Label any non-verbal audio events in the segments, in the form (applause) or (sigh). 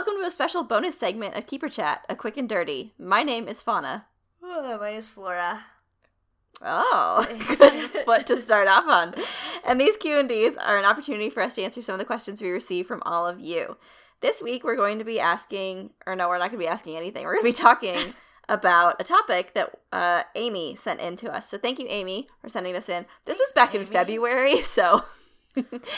welcome to a special bonus segment of Keeper Chat, a quick and dirty. My name is Fauna. Oh, my name is Flora. Oh, (laughs) good foot to start off on. And these Q&Ds are an opportunity for us to answer some of the questions we receive from all of you. This week we're going to be asking, or no, we're not going to be asking anything. We're going to be talking (laughs) about a topic that uh, Amy sent in to us. So thank you, Amy, for sending this in. This was back in February, (laughs) so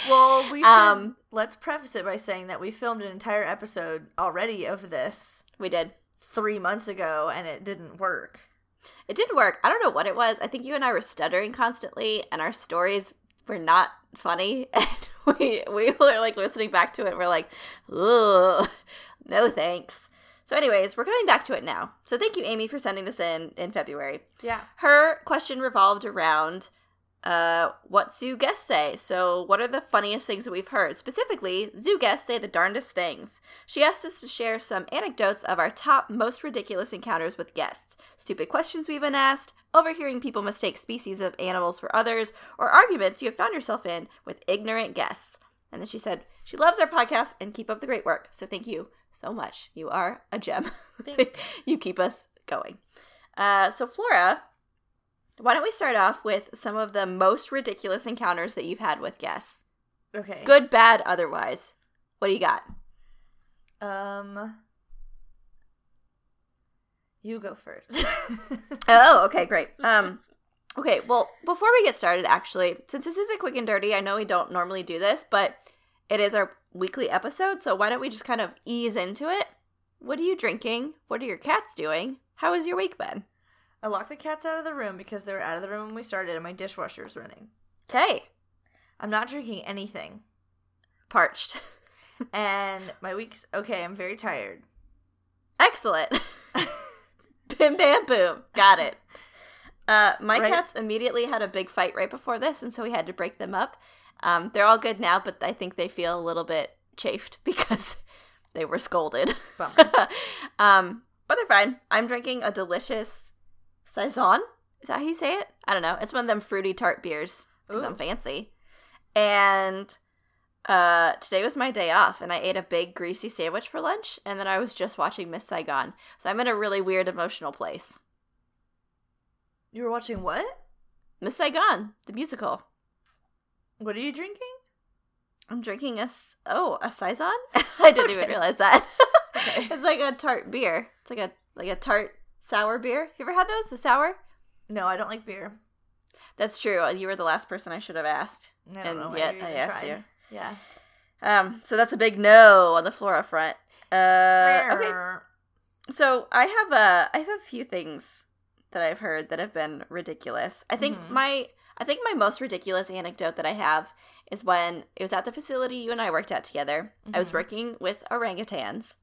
Well, we (laughs) should Um, let's preface it by saying that we filmed an entire episode already of this we did. three months ago, and it didn't work. It did work. I don't know what it was. I think you and I were stuttering constantly, and our stories were not funny. (laughs) And we we were like listening back to it. We're like, ugh, no thanks. So, anyways, we're coming back to it now. So, thank you, Amy, for sending this in in February. Yeah. Her question revolved around uh, what zoo guests say. So, what are the funniest things that we've heard? Specifically, zoo guests say the darndest things. She asked us to share some anecdotes of our top most ridiculous encounters with guests, stupid questions we've been asked, overhearing people mistake species of animals for others, or arguments you have found yourself in with ignorant guests. And then she said she loves our podcast and keep up the great work. So, thank you so much. You are a gem. (laughs) You keep us going. Uh, so, Flora, why don't we start off with some of the most ridiculous encounters that you've had with guests? Okay. Good, bad, otherwise. What do you got? Um. You go first. (laughs) Oh, okay, great. Um, okay, well, before we get started, actually, since this is a quick and dirty, I know we don't normally do this, but it is our weekly episode, so why don't we just kind of ease into it? What are you drinking? What are your cats doing? How has your week been? I locked the cats out of the room because they were out of the room when we started, and my dishwasher was running. Okay, I'm not drinking anything, parched. (laughs) and my week's okay. I'm very tired. Excellent. (laughs) Bim bam boom. Got it. Uh, my Right. cats immediately had a big fight right before this, and so we had to break them up. Um, they're all good now, but I think they feel a little bit chafed (laughs) because they were scolded. Um, but they're fine. I'm drinking a delicious saison. Is that how you say it? I don't know. It's one of them fruity tart beers because I'm fancy. And uh, today was my day off, and I ate a big greasy sandwich for lunch, and then I was just watching Miss Saigon. So I'm in a really weird emotional place. You were watching what? Miss Saigon, the musical. What are you drinking? I'm drinking a s- oh a saison. (laughs) I didn't even realize that. (laughs) Okay. it's like a tart beer. It's like a like a tart sour beer. You ever had those? The sour? No, I don't like beer. That's true. You were the last person I should have asked. Don't And why yet I asked tried. you. Yeah. Um, so that's a big no on the Flora front. Uh, okay. So I have a I have a few things that I've heard that have been ridiculous. I think Mhm. my I think my most ridiculous anecdote that I have is when it was at the facility you and I worked at together. I was Mhm. working with orangutans.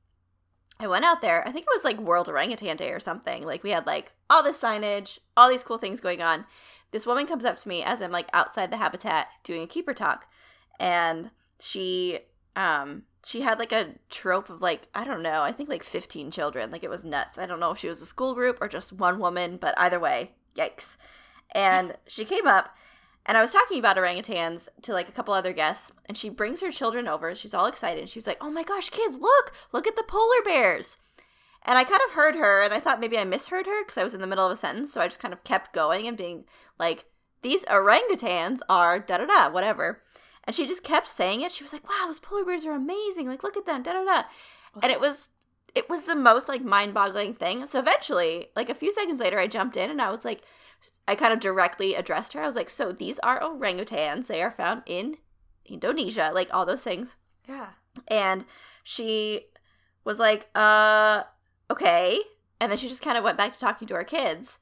I went out there. I think it was like World Orangutan Day or something. Like we had like all this signage, all these cool things going on. This woman comes up to me as I'm like outside the habitat doing a keeper talk, and she um she had like a trope of like I don't know, I think like 15 children. Like it was nuts. I don't know if she was a school group or just one woman, but either way, yikes. And she came up and I was talking about orangutans to like a couple other guests, and she brings her children over. She's all excited. She was like, "Oh my gosh, kids, look! Look at the polar bears!" And I kind of heard her, and I thought maybe I misheard her because I was in the middle of a sentence. So I just kind of kept going and being like, "These orangutans are da da da, whatever." And she just kept saying it. She was like, "Wow, those polar bears are amazing! Like, look at them, da da da." And it was, it was the most like mind-boggling thing. So eventually, like a few seconds later, I jumped in and I was like, I kind of directly addressed her. I was like, "So these are orangutans. They are found in Indonesia, like all those things." Yeah. And she was like, "Uh, okay." And then she just kind of went back to talking to her kids.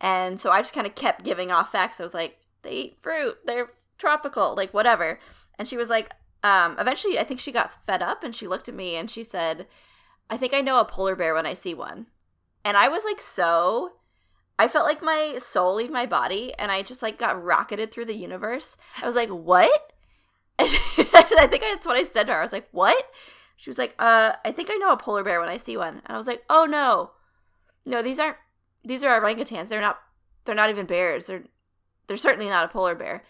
And so I just kind of kept giving off facts. I was like, "They eat fruit. They're tropical, like whatever." And she was like, um, eventually I think she got fed up and she looked at me and she said, "I think I know a polar bear when I see one." And I was like so I felt like my soul leave my body and I just like got rocketed through the universe. I was like, "What?" She, (laughs) I think that's what I said to her. I was like, "What?" She was like, "Uh, I think I know a polar bear when I see one." And I was like, "Oh no, no, these aren't. These are orangutans. They're not. They're not even bears. They're they're certainly not a polar bear.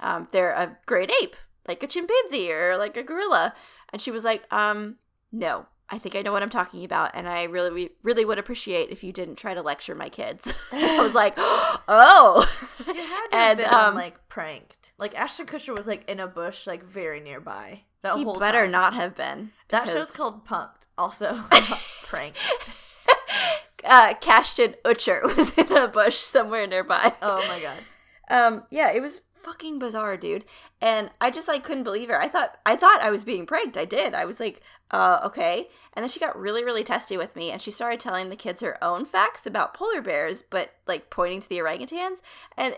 Um, they're a great ape, like a chimpanzee or like a gorilla." And she was like, "Um, no, I think I know what I'm talking about, and I really, really would appreciate if you didn't try to lecture my kids. (laughs) I was like, (gasps) oh, You had to And, have been um, like pranked. Like Ashton Kutcher was like in a bush, like very nearby. The he whole better time. not have been. That show's called Punked. Also, (laughs) (laughs) prank. uh, Cashton Utcher was in a bush somewhere nearby. Oh my god. Um, yeah, it was fucking bizarre, dude. And I just like couldn't believe her. I thought I thought I was being pranked. I did. I was like, uh, okay. And then she got really, really testy with me and she started telling the kids her own facts about polar bears, but like pointing to the orangutans. And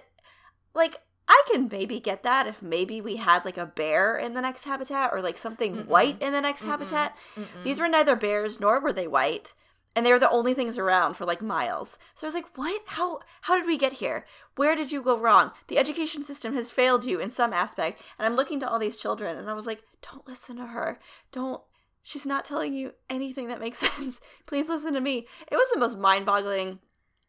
like I can maybe get that if maybe we had like a bear in the next habitat or like something Mm-mm. white in the next Mm-mm. habitat. Mm-mm. These were neither bears nor were they white. And they were the only things around for like miles. So I was like, what? How how did we get here? Where did you go wrong? The education system has failed you in some aspect. And I'm looking to all these children and I was like, don't listen to her. Don't she's not telling you anything that makes (laughs) sense. Please listen to me. It was the most mind-boggling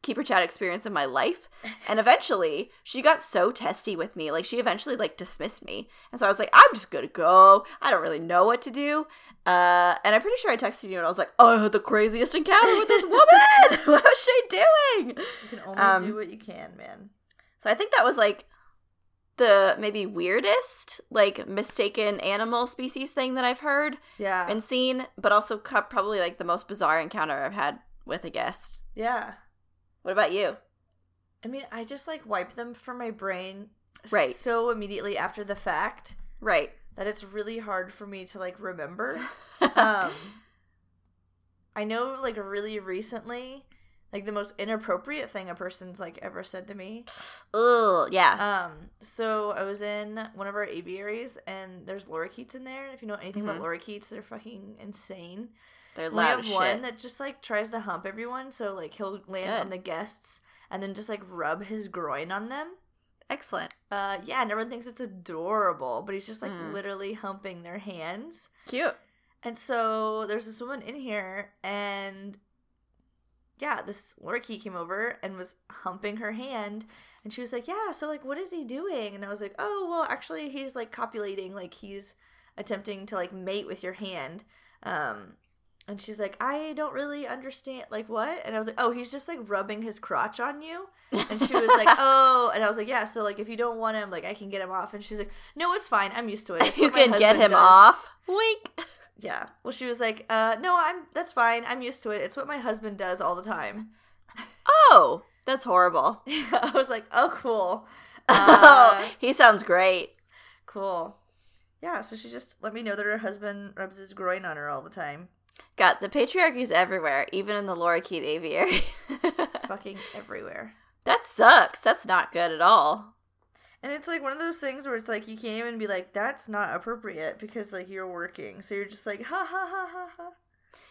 keeper chat experience of my life. And eventually, she got so testy with me. Like she eventually like dismissed me. And so I was like, I'm just gonna go. I don't really know what to do. Uh, and I'm pretty sure I texted you and I was like, oh, I had the craziest encounter with this woman. (laughs) what was she doing? You can only Um, do what you can, man. So I think that was like the maybe weirdest, like mistaken animal species thing that I've heard Yeah. and seen, but also probably like the most bizarre encounter I've had with a guest. yeah. What about you? I mean, I just like wipe them from my brain Right. so immediately after the fact Right. that it's really hard for me to like remember. (laughs) um I know like really recently like the most inappropriate thing a person's like ever said to me. Oh, yeah. Um so I was in one of our aviaries and there's lorikeets in there if you know anything Mhm. about lorikeets they're fucking insane. They're We have one shit. that just like tries to hump everyone so like he'll land Good. on the guests and then just like rub his groin on them. Excellent. Uh yeah, and everyone thinks it's adorable, but he's just like Mm. literally humping their hands. Cute. And so there's this woman in here, and yeah, this lorikeet came over and was humping her hand, and she was like, "Yeah, so like, what is he doing?" And I was like, "Oh, well, actually, he's like copulating, like he's attempting to like mate with your hand." Um, and she's like, "I don't really understand, like what?" And I was like, "Oh, he's just like rubbing his crotch on you." And she was like, (laughs) "Oh," and I was like, "Yeah, so like if you don't want him, like I can get him off." And she's like, "No, it's fine. I'm used to it. You can get him does." off. Wink. (laughs) Yeah. Well, she was like, uh, no, I'm, that's fine. I'm used to it. It's what my husband does all the time. (laughs) Oh, that's horrible. I was like, oh, cool. oh, Uh, he sounds great. cool. Yeah, so she just let me know that her husband rubs his groin on her all the time. God, the patriarchy's everywhere, even in the lorikeet aviary. It's fucking everywhere. that sucks. That's not good at all. And it's like one of those things where it's like you can't even be like, that's not appropriate because like you're working. So you're just like, ha ha ha ha ha.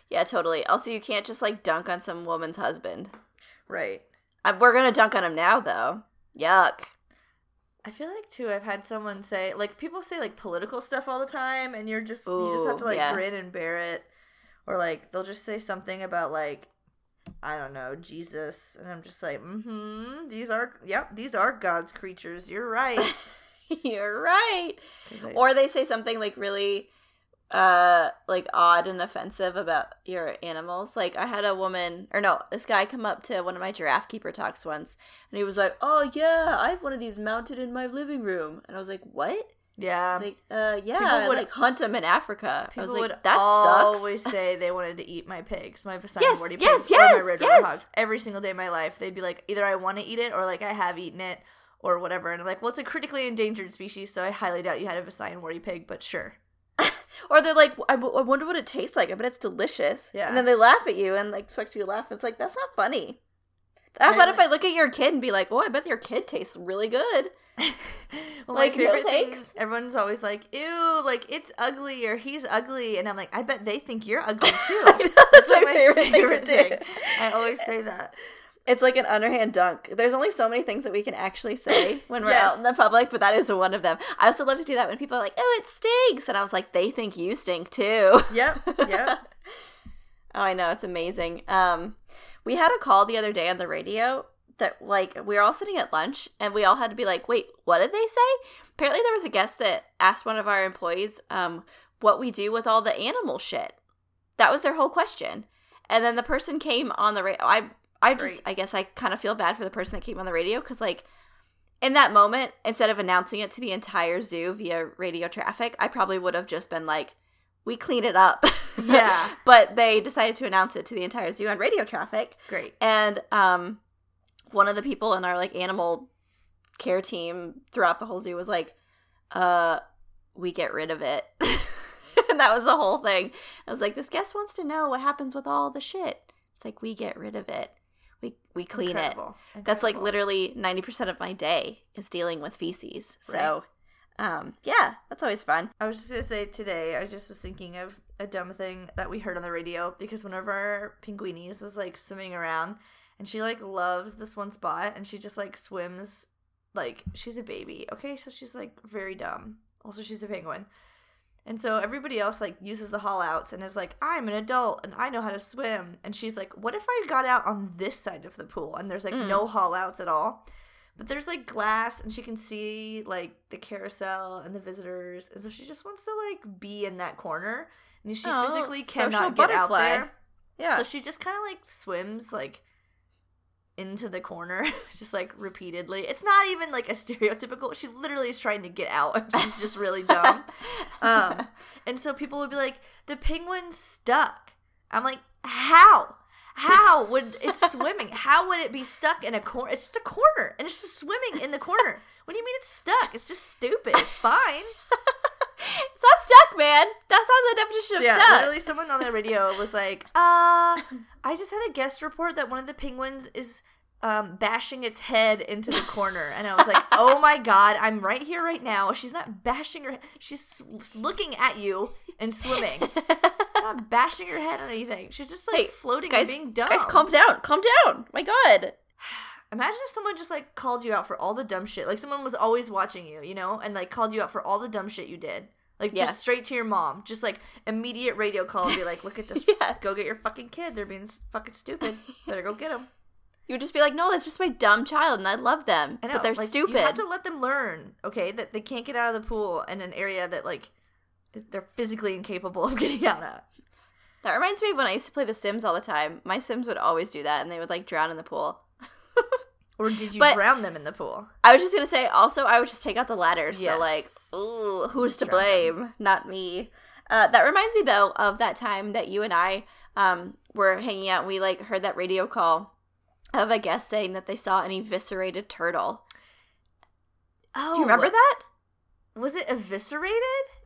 Yeah, totally. Also, you can't just like dunk on some woman's husband. Right. Uh, We're gonna dunk on him now, though. Yuck. I feel like too. I've had someone say like people say like political stuff all the time, and you're just you just have to like yeah. grin and bear it, or like they'll just say something about like I don't know Jesus, and I'm just like, mm-hmm. These are yep, these are God's creatures. You're right. (laughs) You're right. Or they say something like really uh like odd and offensive about your animals. Like I had a woman or no, this guy come up to one of my giraffe keeper talks once and he was like, "Oh yeah, I have one of these mounted in my living room." And I was like, "What?" Yeah. Like, uh yeah, People I would- like hunt them in Africa. I People was like, would "That always sucks." say they wanted to eat my pigs, my Visayan Yes, Warty yes, pigs, or my yes, red yes. hogs. Every single day of my life, they'd be like, either I want to eat it, or like I have eaten it, or whatever. And I'm like, well, it's a critically endangered species, so I highly doubt you had a Visayan Warty pig, but sure. (laughs) Or they're like, I, w- I wonder what it tastes like. I bet it's delicious. Yeah. And then they laugh at you and like expect you to laugh. It's like, that's not funny. How I about if I look at your kid and be like, oh, I bet your kid tastes really good? Well, Like, my no favorite thing- thanks. everyone's always like, ew, like it's ugly or he's ugly, and I'm like, I bet they think you're ugly (laughs) too. Know, that's (laughs) my like favorite thing to do. I always say that. It's like an underhand dunk. There's only so many things that we can actually say (laughs) when we're Yes. out in the public, but that is one of them. I also love to do that when people are like, oh, it stinks. And I was like, they think you stink too. Yep, yep. Oh, I know. It's amazing. Um, we had a call the other day on the radio that, like, we were all sitting at lunch and we all had to be like, wait, what did they say? Apparently, there was a guest that asked one of our employees um, what we do with all the animal shit. that was their whole question. And then the person came on the radio. I I just Great. I guess I kind of feel bad for the person that came on the radio because like in that moment, instead of announcing it to the entire zoo via radio traffic, I probably would have just been like, "We clean it up." (laughs) Yeah. but they decided to announce it to the entire zoo on radio traffic, Great. and um, one of the people in our like animal care team throughout the whole zoo was like, "Uh, we get rid of it." (laughs) and that was the whole thing. I was like, "This guest wants to know what happens with all the shit." It's like we get rid of it. We we clean it. Incredible. That's like literally 90% of my day is dealing with feces. So, um, yeah, that's always fun. I was just gonna say today, I just was thinking of a dumb thing that we heard on the radio because one of our pinguinis was like swimming around and she like loves this one spot and she just like swims like she's a baby. Okay, so she's like very dumb. Also, she's a penguin. And so everybody else like uses the haul outs and is like, I'm an adult and I know how to swim. And she's like, What if I got out on this side of the pool and there's like Mm. no haul outs at all? But there's like glass and she can see like the carousel and the visitors. And so she just wants to like be in that corner. And she Oh, physically cannot get out butterfly. there. Yeah. So she just kind of like swims like into the corner, (laughs) just like repeatedly. It's not even like a stereotypical. She literally is trying to get out, and she's just really dumb. (laughs) um, and so people would be like, "The penguin's stuck." I'm like, "How? How would (laughs) it swimming? How would it be stuck in a corner? It's just a corner, and it's just swimming in the corner. What do you mean it's stuck? It's just stupid. It's fine." It's not stuck, man. That's not the definition of yeah, stuck. literally someone on the radio was like, (laughs) uh, I just had a guest report that one of the penguins is um, bashing its head into the corner. And I was like, oh my (laughs) god, I'm right here right now. She's not bashing her head. She's s- looking at you and swimming. not (laughs) bashing her head on anything. She's just like Hey, floating guys, and being dumb. guys, calm down. Calm down. My God. Imagine if someone just like called you out for all the dumb shit. Like someone was always watching you, you know, and like called you out for all the dumb shit you did. Like Yeah. just straight to your mom. Just like immediate radio call and be like, "Look at (laughs) this. Yeah. Go get your fucking kid. They're being fucking stupid. Better go get them." (laughs) You would just be like, no, that's just my dumb child, and I love them, I know, but they're like, stupid. You have to let them learn, okay, that they can't get out of the pool in an area that like they're physically incapable of (laughs) getting out of. That reminds me of when I used to play The Sims all the time. My Sims would always do that, and they would like drown in the pool. (laughs) Or did you But- drown them in the pool? I was just gonna say, also, I would just take out the ladders. Yes. So like, ooh, who's to Drown them. blame? Not me. Uh, that reminds me though of that time that you and I um, were hanging out. and We like heard that radio call of a guest saying that they saw an eviscerated turtle. Oh, Do you remember that? Was it eviscerated?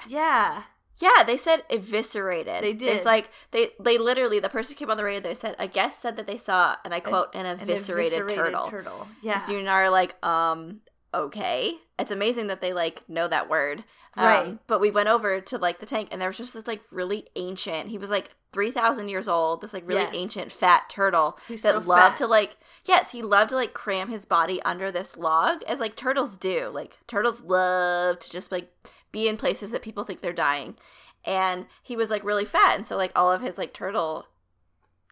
Yeah. Yeah, they said eviscerated. They did. It's like they they literally the person came on the radio. They said a guest said that they saw, and I quote, an, An eviscerated, turtle. turtle. Yeah. So you and I are like, um, okay. It's amazing that they like know that word. Um, Right. But we went over to like the tank and there was just this like really ancient, he was like 3,000 years old, this like really Yes. ancient fat turtle He's that so loved fat. to like, yes, he loved to like cram his body under this log as like turtles do. Like turtles love to just like be in places that people think they're dying. And he was like really fat. And so like all of his like turtle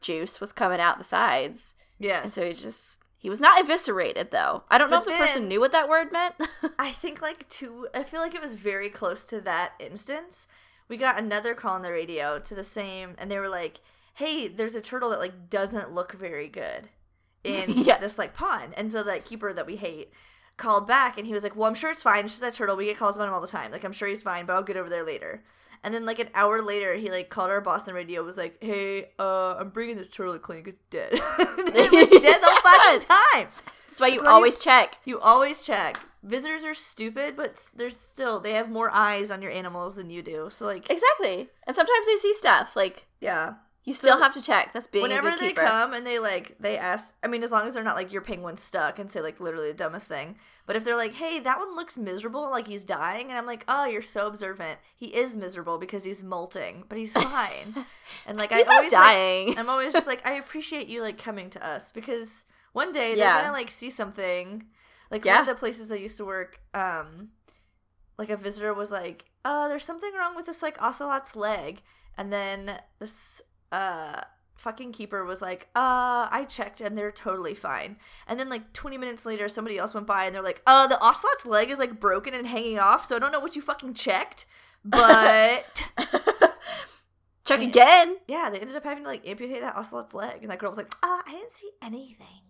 juice was coming out the sides. Yes. And so he just he was not eviscerated though. I don't know But if the person knew what that word meant. (laughs) I think like two. I feel like it was very close to that instance. We got another call on the radio to the same, and they were like, "Hey, there's a turtle that like doesn't look very good in (laughs) Yes. this like pond," and so that keeper that we hate called back, and he was like, "Well, I'm sure it's fine. It's just that turtle. We get calls about him all the time. Like, I'm sure he's fine, but I'll get over there later." And then like an hour later, he like called our Boston radio. Was like, "Hey, uh, I'm bringing this turtle to clinic. It's dead. (laughs) it was (laughs) dead the fucking time." That's why you That's why you- always check. You always check. Visitors are stupid, but they're still they have more eyes on your animals than you do. So like, Exactly. And sometimes they see stuff. Like yeah. You still have to check. That's being Whenever they come and they like they ask, I mean, as long as they're not like your penguin stuck and say like literally the dumbest thing. But if they're like, hey, that one looks miserable, like he's dying, and I'm like, oh, you're so observant. He is miserable because he's molting, but he's (laughs) fine. and like He's I always like, dying. I'm always just like, (laughs) I appreciate you like coming to us because one day they're Yeah. gonna like see something. Like Yeah. one of the places I used to work, um, like a visitor was like, "Uh, there's something wrong with this like ocelot's leg," and then this uh fucking keeper was like, "Uh, I checked and they're totally fine." And then like 20 minutes later, somebody else went by and they're like, "Uh, the ocelot's leg is like broken and hanging off, so I don't know what you fucking checked." But (laughs) (laughs) check again. Yeah, they ended up having to like amputate that ocelot's leg, and that girl was like, "Ah, I didn't see anything."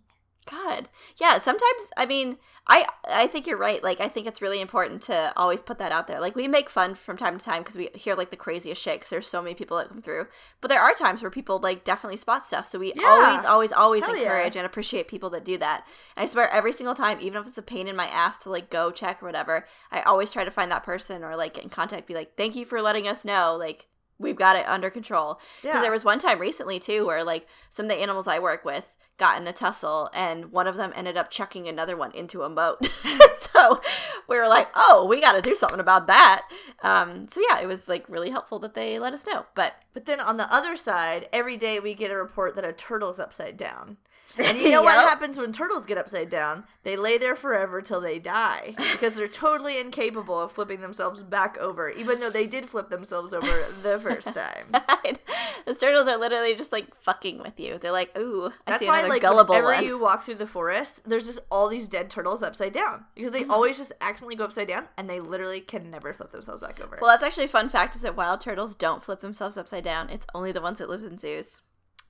God. Yeah, sometimes I mean, I I think you're right. Like I think it's really important to always put that out there. Like we make fun from time to time because we hear like the craziest shit cuz there's so many people that come through. But there are times where people like definitely spot stuff. So we Yeah. always always always Hell yeah. encourage and appreciate people that do that. And I swear every single time even if it's a pain in my ass to like go check or whatever, I always try to find that person or like get in contact be like, "Thank you for letting us know." Like we've got it under control. Because Yeah, there was one time recently too where like some of the animals I work with got in a tussle and one of them ended up chucking another one into a moat. (laughs) so we were like, oh, we got to do something about that. Um, so yeah, it was like really helpful that they let us know. But but then on the other side, every day we get a report that a turtle's upside down. And (laughs) you know what happens when turtles get upside down? They lay there forever till they die because they're totally incapable of flipping themselves back over, even though they did flip themselves over the first time. (laughs) those turtles are literally just like fucking with you. They're like, ooh, I That's see why, another like, gullible whenever one. you walk through the forest, there's just all these dead turtles upside down because they mm-hmm. always just accidentally go upside down and they literally can never flip themselves back over. Well, that's actually a fun fact is that wild turtles don't flip themselves upside down. It's only the ones that live in zoos.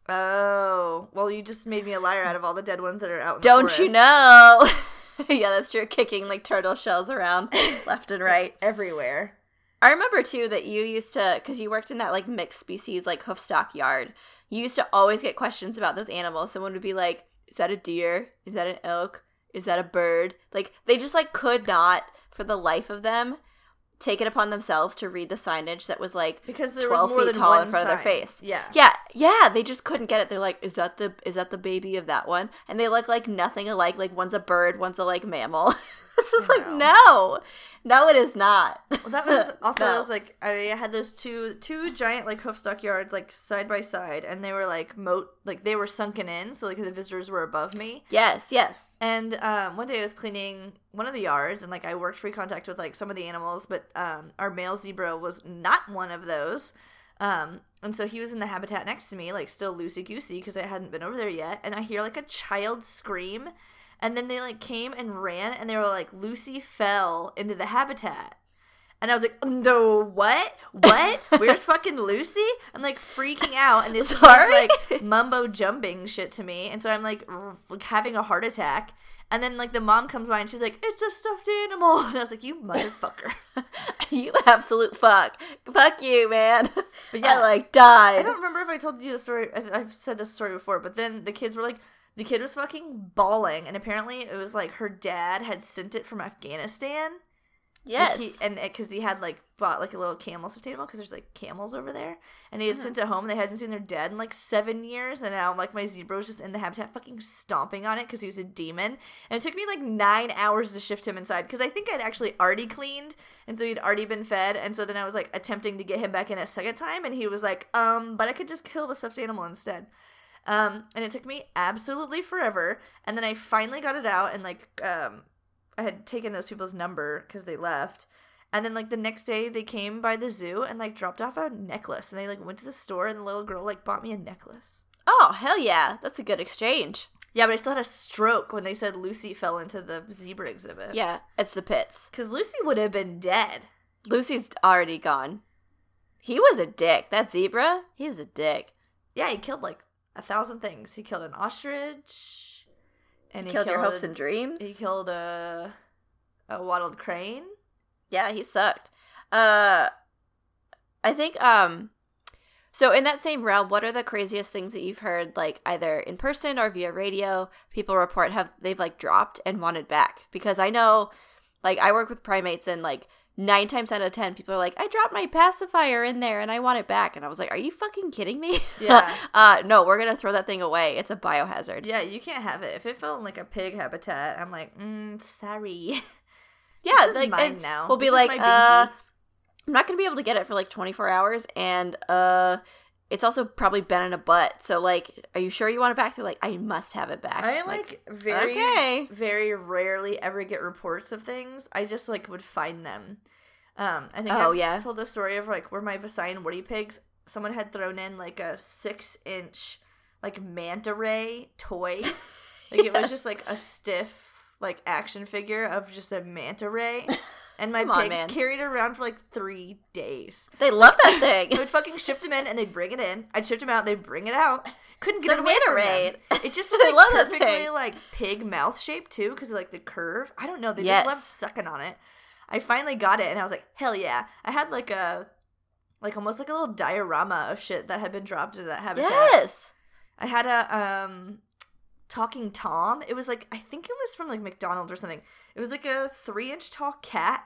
Oh, well, you just made me a liar out of all the dead ones that are out. In Don't you know? (laughs) yeah, that's true. Kicking like turtle shells around (laughs) left and right. Everywhere. I remember too that you used to, because you worked in that like mixed species, like hoofstock yard. You used to always get questions about those animals. Someone would be like, "Is that a deer? Is that an elk? Is that a bird?" Like they just like could not, for the life of them, take it upon themselves to read the signage that was like Because there was 12 more feet than tall in front of their face. Yeah. Yeah, yeah, they just couldn't get it. They're like, "Is that the is that the baby of that one?" And they look like nothing alike. Like one's a bird, one's a like mammal. (laughs) (laughs) it's just like no, no, it is not. Well, that was (laughs) also No. that was like I had those two two giant like hoofstock yards like side by side, and they were like moat like they were sunken in, so like the visitors were above me. yes, yes. And um, one day I was cleaning one of the yards, and like I worked free contact with like some of the animals, but um, our male zebra was not one of those. Um, and so he was in the habitat next to me, like still loosey goosey because I hadn't been over there yet. And I hear like a child scream, and then they like came and ran, and they were like, Lucy fell into the habitat. And I was like, no, what? What? (laughs) Where's fucking Lucy? I'm like freaking out, and this Sorry? kid's like (laughs) mumbo jumping shit to me, and so I'm like, r- like having a heart attack. And then like the mom comes by and she's like, "It's a stuffed animal," (laughs) and I was like, "You motherfucker!" you absolute fuck. Fuck you, man. But yeah, I like died. I don't remember if I told you the story. if I've said this story before, but then the kids were like, the kid was fucking bawling, and apparently it was like her dad had sent it from Afghanistan. Like, yes. he, and because he had like bought like a little camel stuffed animal because there's like camels over there, and he had Mhm. sent it home. And They hadn't seen their dad in like seven years, and now like my zebra was just in the habitat, fucking stomping on it because he was a demon. And it took me like nine hours to shift him inside because I think I'd actually already cleaned, and so he'd already been fed, and so then I was like attempting to get him back in a second time, and he was like, um, but I could just kill the stuffed animal instead. Um, and it took me absolutely forever, and then I finally got it out, and like um, I had taken those people's number because they left. And then like the next day they came by the zoo and like dropped off a necklace and they like went to the store and the little girl like bought me a necklace. oh, hell yeah. That's a good exchange. Yeah, but I still had a stroke when they said Lucy fell into the zebra exhibit. Yeah, it's the pits. Cuz Lucy would have been dead. Lucy's already gone. He was a dick. That zebra, he was a dick. Yeah, he killed like a thousand things. He killed an ostrich and he Killed your hopes a- and dreams. He killed a a wattled crane. Yeah, he sucked. Uh I think um so in that same realm, what are the craziest things that you've heard like either in person or via radio people report have they've like dropped and wanted back? Because I know like I work with primates and like 9 times out of 10 people are like I dropped my pacifier in there and I want it back and I was like, "Are you fucking kidding me?" Yeah. (laughs) uh no, we're going to throw that thing away. It's a biohazard. Yeah, you can't have it. If it fell in like a pig habitat, I'm like, mm, sorry. (laughs) Yeah, This is like mine now. We'll be This like, uh. I'm not gonna be able to get it for like 24 hours, and uh, it's also probably been in a butt. So like, are you sure you want it back? They're like, I must have it back. I I'm like very okay. very rarely ever get reports of things. I just like would find them. Um, I think Oh, I've yeah. told the story of like where my Visayan Warty pigs. Someone had thrown in like a six inch like manta ray toy. (laughs) Like it was just like a stiff like action figure of just a manta ray. (laughs) and my Come on, pigs man. carried it around for like three days. They love that (laughs) thing. I would fucking shift them in and they'd bring it in. I'd shift them out, they'd bring it out. Couldn't get it away from them. It just (laughs) was like love that perfectly thing. like pig mouth shape too, because like the curve. I don't know. They Yes. just loved sucking on it. I finally got it and I was like, hell yeah. I had like a like almost like a little diorama of shit that had been dropped into that habitat. yes. I had a um talking tom. It was like I think it was from like McDonald's or something. It was like a three inch tall cat,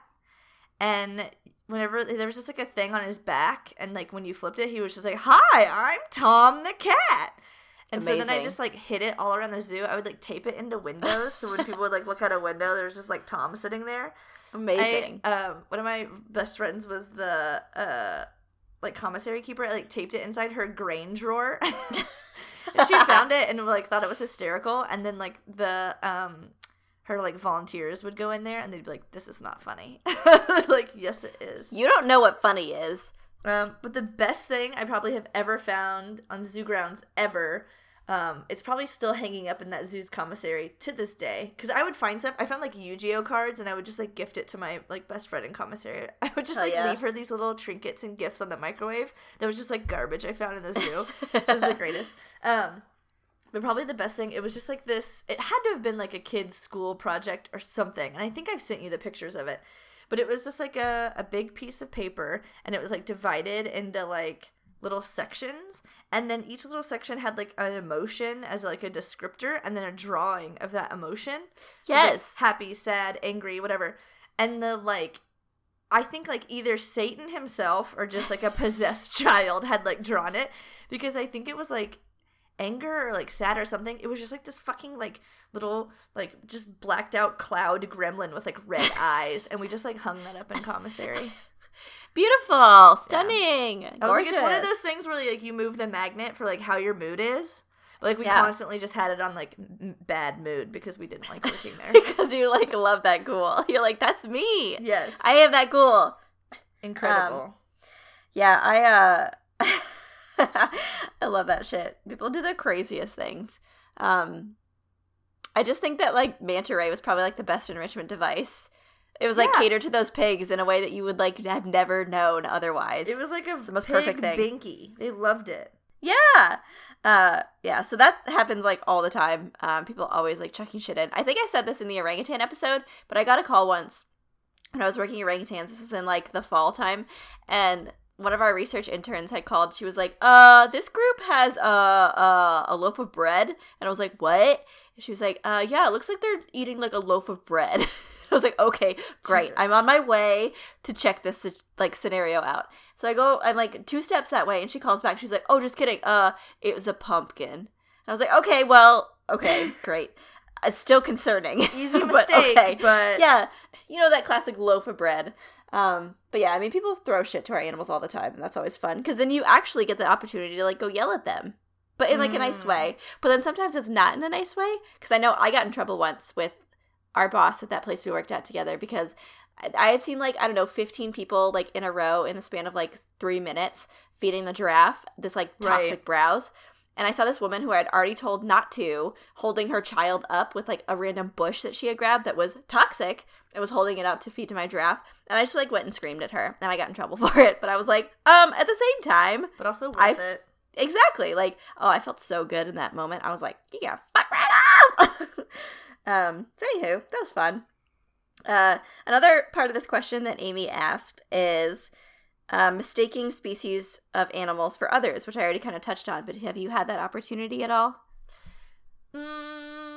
and whenever there was just like a thing on his back, and like when you flipped it, he was just like, "Hi, I'm Tom the cat." And so then I just like hid it all around the zoo. I would like tape it into windows, so when (laughs) people would like look out a window, there was just like Tom sitting there. Amazing. I, um, one of my best friends was the uh, like commissary keeper. I like taped it inside her grain drawer, (laughs) and she found (laughs) it and like thought it was hysterical. And then like the um, her like volunteers would go in there and they'd be like, "This is not funny." (laughs) like, yes, it is. you don't know what funny is. Um, but the best thing I probably have ever found on zoo grounds ever. Um, it's probably still hanging up in that zoo's commissary to this day. Because I would find stuff. I found like Yu-Gi-Oh cards, and I would just like gift it to my like best friend in commissary. (laughs) I would just Hell like yeah. leave her these little trinkets and gifts on the microwave. That was just like garbage I found in the zoo. (laughs) it was the greatest. Um, but probably the best thing, it was just like this. It had to have been like a kid's school project or something. And I think I've sent you the pictures of it. But it was just like a, a big piece of paper and it was like divided into like little sections. And then each little section had like an emotion as like a descriptor and then a drawing of that emotion. So, like, Yes. happy, sad, angry, whatever. And the like I think like either Satan himself or just like a (laughs) possessed child had like drawn it because I think it was like anger or like sad or something. It was just like this fucking like little like just blacked out cloud gremlin with like red (laughs) eyes and we just like hung that up in commissary. (laughs) Beautiful. Stunning. I was like, Gorgeous. it's one of those things where like you move the magnet for like how your mood is. But like we Yeah. constantly just had it on like m- bad mood because we didn't like working there. (laughs) because you like love that ghoul. You're like, that's me. yes. I am that ghoul. Incredible. Yeah, I uh (laughs) I love that shit. People do the craziest things. Um I just think that like manta ray was probably like the best enrichment device. It was like Yeah. catered to those pigs in a way that you would like have never known otherwise. it was like a It's the most perfect thing. binky. They loved it. Yeah. Uh yeah, so that happens like all the time. Um people always like chucking shit in. I think I said this in the orangutan episode, but I got a call once when I was working orangutans. This was in like the fall time and one of our research interns had called. She was like, "Uh, this group has a uh, a loaf of bread." And I was like, "What?" And she was like, "Uh, yeah, it looks like they're eating like a loaf of bread." (laughs) I was like, "Okay, great. Jesus. I'm on my way to check this like scenario out." So I go, I'm like two steps that way, and she calls back. She's like, "Oh, just kidding. Uh, it was a pumpkin." And I was like, "Okay, well, okay, (laughs) great. It's still concerning. Easy (laughs) But, mistake, okay. but yeah, you know that classic loaf of bread. Um, but yeah, I mean, people throw shit to our animals all the time, and that's always fun because then you actually get the opportunity to like go yell at them, but in like a nice Mm. way. But then sometimes it's not in a nice way because I know I got in trouble once with our boss at that place we worked at together because I- I had seen like I don't know, fifteen people like in a row in the span of like three minutes feeding the giraffe this like toxic Right. browse. And I saw this woman who I had already told not to, holding her child up with like a random bush that she had grabbed that was toxic and was holding it up to feed to my giraffe. And I just like went and screamed at her and I got in trouble (laughs) for it. But I was like, um, at the same time, but also worth I've- it. exactly. Like, oh, I felt so good in that moment. I was like, you gotta fuck right up. (laughs) um, so anywho, that was fun. Uh, another part of this question that Amy asked is uh, mistaking species of animals for others, which I already kind of touched on. But have you had that opportunity at all? Mm,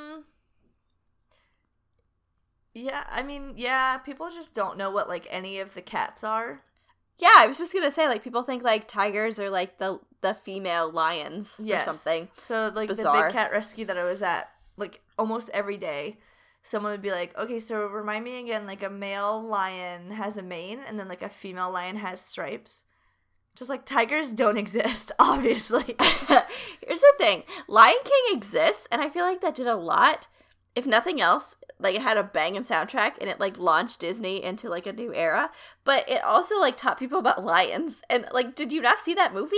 yeah, I mean, yeah, people just don't know what like any of the cats are. Yeah, I was just gonna say like people think like tigers are like the the female lions Yes. or something. So like the big cat rescue that I was at, like almost every day, someone would be like, "Okay, so remind me again, like a male lion has a mane, and then like a female lion has stripes." Just like tigers don't (laughs) exist, obviously. (laughs) Here's the thing Lion King exists, and I feel like that did a lot. If nothing else, like it had a banging soundtrack and it like launched Disney into like a new era, but it also like taught people about lions. And like, did you not see that movie?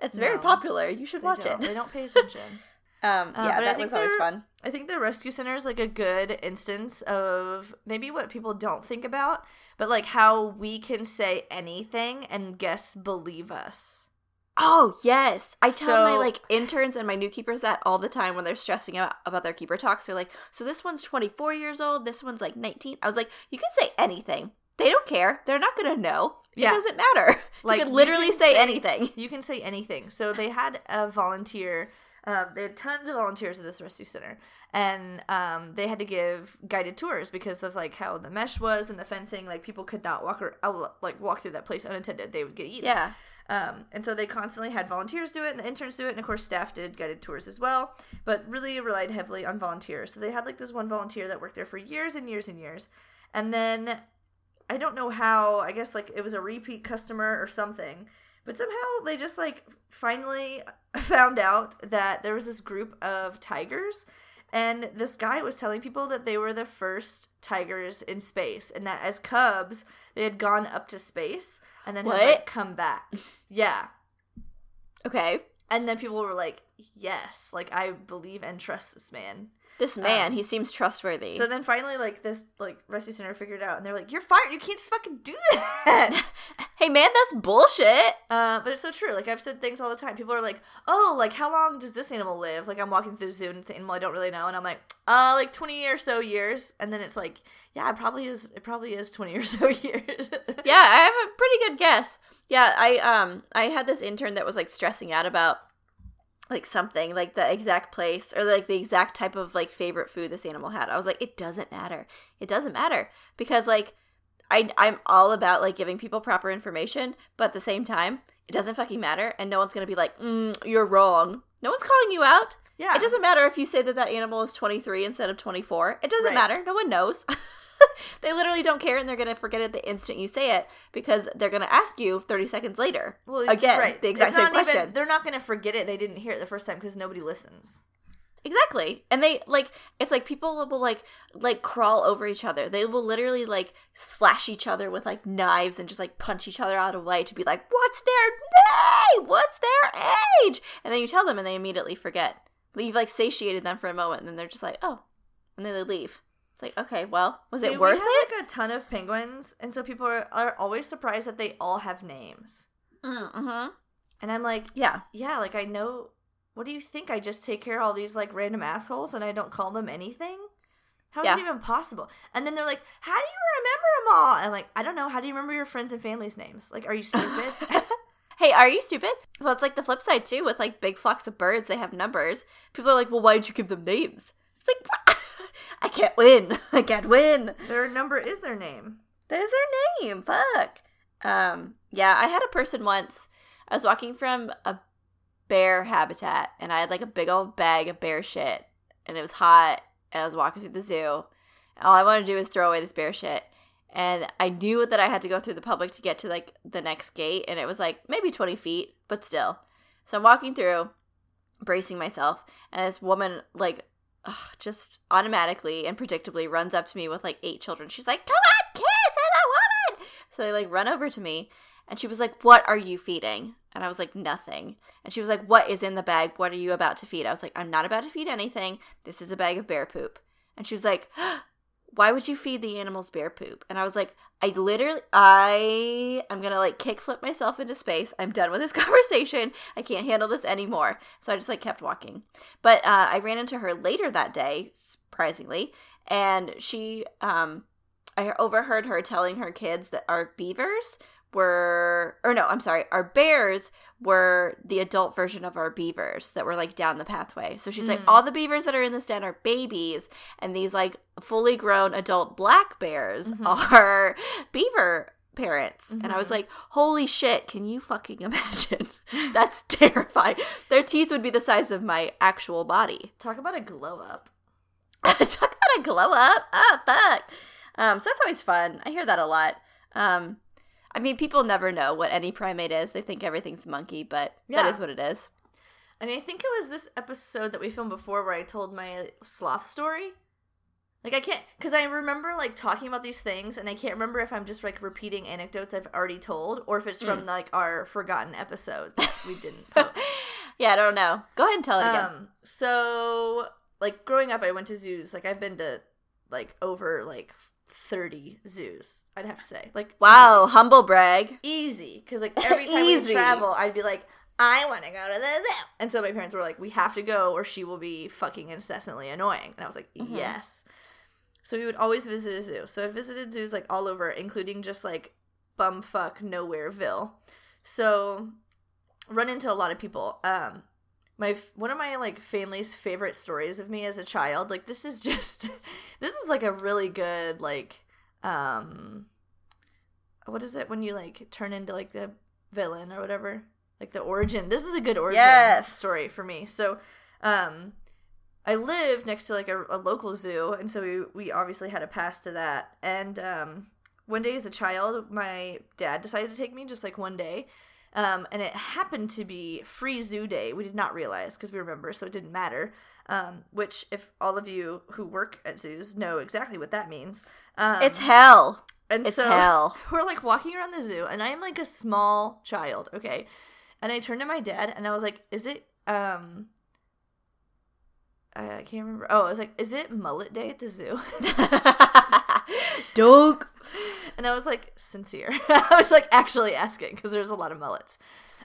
It's very No. popular. You should watch don't. it. They don't pay (laughs) attention. Um, Uh, yeah, I that think was always fun. I think the rescue center is like a good instance of maybe what people don't think about, but like how we can say anything and guests believe us. Oh yes, I tell my like interns and my new keepers that all the time when they're stressing out about their keeper talks. They're like, "So this one's 24 years old. This one's like 19." I was like, "You can say anything. They don't care. They're not gonna know. It Yeah. doesn't matter. (laughs) Like, you you can literally can say, say- anything." You can say anything. So they had a volunteer. Um, they had tons of volunteers at this rescue center, and um, they had to give guided tours because of like how the mesh was and the fencing. Like people could not walk or like walk through that place unattended; they would get eaten. Yeah. Um, and so they constantly had volunteers do it, and the interns do it, and of course staff did guided tours as well. But really relied heavily on volunteers. So they had like this one volunteer that worked there for years and years and years, and then I don't know how. I guess like it was a repeat customer or something. But somehow they just like finally (laughs) found out that there was this group of tigers, and this guy was telling people that they were the first tigers in space, and that as cubs they had gone up to space and then had What? like come back. Yeah, Okay. and then people were like, "Yes, like I believe and trust this man." This man, Um, he seems trustworthy. So then finally, like this, like rescue center figured out, and they're like, "You're fired. You can't just fucking do that." (laughs) hey man, that's bullshit. Uh, but it's so true. Like I've said things all the time. People are like, "Oh, like how long does this animal live?" Like I'm walking through the zoo and it's an animal I don't really know, and I'm like, "Uh, like 20 or so years." And then it's like, "Yeah, it probably is. It probably is 20 or (laughs) so years." yeah, I have a pretty good guess. Yeah, I um I had this intern that was like stressing out about like something, like the exact place or like the exact type of like favorite food this animal had. I was like, it doesn't matter. It doesn't matter because like I I'm all about like giving people proper information, but at the same time, it doesn't fucking matter, and no one's gonna be like, mm, you're wrong. No one's calling you out. yeah, It doesn't matter if you say that that animal is 23 instead of 24. It doesn't Right. matter. No one knows. (laughs) (laughs) they literally don't care and they're going to forget it the instant you say it because they're going to ask you 30 seconds later. Well, Again, right. the exact It's same not even- question. they're not going to forget it. They didn't hear it the first time because nobody listens. Exactly. And they like it's like people will like like crawl over each other. They will literally like slash each other with like knives and just like punch each other out of the way to be like, "What's their name? What's their age?" And then you tell them and they immediately forget. You've like satiated them for a moment and then they're just like, "Oh." And then they leave. It's like, "Okay, well, was See, it worth we it?" have, like a ton of penguins, and so people are, are always surprised that they all have names. Mm-hmm. And I'm like, Yeah. yeah, like I know. What do you think? I just take care of all these like random assholes and I don't call them anything? How is Yeah. it even possible? And then they're like, how do you remember them all? And I'm like, I don't know. How do you remember your friends and family's names? Like, are you stupid? (laughs) Hey, are you stupid? Well, it's like the flip side too. With like big flocks of birds, they have numbers. People are like, "Well, why did you give them names?" It's like, I can't win. (laughs) I can't win. their number is their name. That is their name. Fuck. Um. Yeah, I had a person once. I was walking from a bear habitat, and I had like a big old bag of bear shit, and it was hot. And I was walking through the zoo. And all I wanted to do was throw away this bear shit. And I knew that I had to go through the public to get to like the next gate, and it was like maybe 20 feet, but still. So I'm walking through, bracing myself, and this woman, like, ugh, just automatically and predictably runs up to me with like eight children. She's like, Come on, kids, there's a woman! So they like run over to me, and she was like, What are you feeding? And I was like, Nothing. And she was like, What is in the bag? What are you about to feed? I was like, I'm not about to feed anything. This is a bag of bear poop. And she was like, (gasps) why would you feed the animals bear poop? And I was like, I literally, I am gonna like kickflip myself into space. I'm done with this (laughs) conversation. I can't handle this anymore. So I just like kept walking. But uh, I ran into her later that day, surprisingly, and she, um, I overheard her telling her kids that our beavers were, or no, I'm sorry, our bears were the adult version of our beavers that were like down the pathway. So she's like, Mm. all the beavers that are in this den are babies, and these like fully grown adult black bears Mhm. are beaver parents. And I was Mhm. like, holy shit, can you fucking (laughs) imagine? That's terrifying. Their teeth would be the size of my actual body. Talk about a glow up. (laughs) Talk about a glow up. Ah, fuck. Um, so that's always fun. I hear that a lot. Um, I mean, people never know what any primate is. They think everything's a monkey, but that Yeah. is what it is. And I think it was this episode that we filmed before where I told my sloth story. Like I can't because I remember like talking about these things and I can't remember if I'm just like repeating anecdotes I've already told or if it's from like our forgotten episode that we didn't (laughs) post. Yeah, I don't know. Go ahead and tell it again. Um, so like growing up, I went to zoos. Like I've been to like over like thirty zoos. I'd have to say, like wow, humble brag. easy because like every time we travel, I'd be like, I want to go to the zoo, and so my parents were like, we have to go, or she will be fucking incessantly annoying. And I was like, Mhm. yes. So we would always visit a zoo. So I visited zoos like all over, including just like bumfuck nowhereville. So run into a lot of people. Um, my one of my like family's favorite stories of me as a child. Like this is (laughs) just this is like a really good like um what is it when you like turn into like the villain or whatever like the origin this is a good origin Yes. story for me so um i live next to like a, a local zoo and so we, we obviously had a pass to that and um one day as a child my dad decided to take me just like one day um, and it happened to be free zoo day we did not realize because we remember so it didn't matter um, which if all of you who work at zoos know exactly what that means um, it's hell. and It's so hell. (laughs) we're like walking around the zoo, and I am like a small child, okay? And I turned to my dad, and I was like, "Is it um?" I can't remember. Oh, I was like, "Is it mullet day at the zoo?" (laughs) Doug. (laughs) and I was like, sincere. (laughs) I was like actually asking because there's a lot of mullets.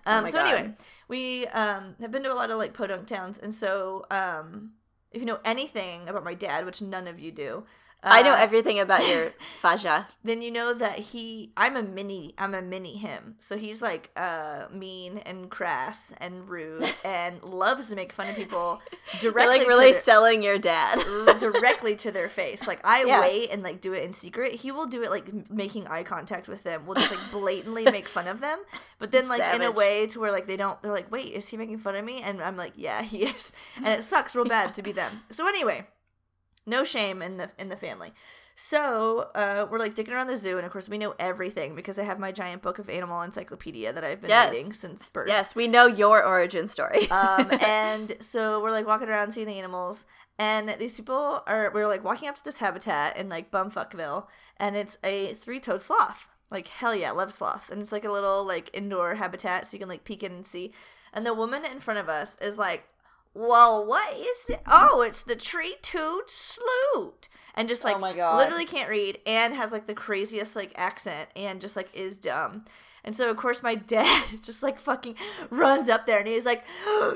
Oh Um, my so God. anyway, we um, have been to a lot of like podunk towns, and so um, if you know anything about my dad, which none of you do, I know uh, everything about your (laughs) Faja. then you know that he I'm a mini I'm a mini him. So he's like uh mean and crass and rude (laughs) and loves to make fun of people (laughs) You're directly like really to selling your dad. directly to their face. Like I Yeah. wait and like do it in secret. He will do it like making eye contact with them. We'll just like blatantly make fun of them, but then like in a way to where like they don't they're like, "Wait, is he making fun of me?" And I'm like, "Yeah, he is." And it sucks real bad to be them. So anyway, no shame in the in the family. So uh, we're like digging around the zoo, and of course we know everything because I have my giant book of animal encyclopedia that I've been Yes. reading since birth. yes, we know your origin story. (laughs) Um, (laughs) and so we're like walking around seeing the animals, and these people are we're like walking up to this habitat in like Bumfuckville, and it's a three-toed sloth. Like hell yeah, love sloth, and it's like a little like indoor habitat, so you can like peek in and see. And the woman in front of us is like, "Well, what is it? Oh, it's the tree-toed sloot." And just like Oh my God. literally can't read and has like the craziest like accent and just like is dumb. And so of course my (laughs) dad just like fucking runs up there and he's like, (gasps)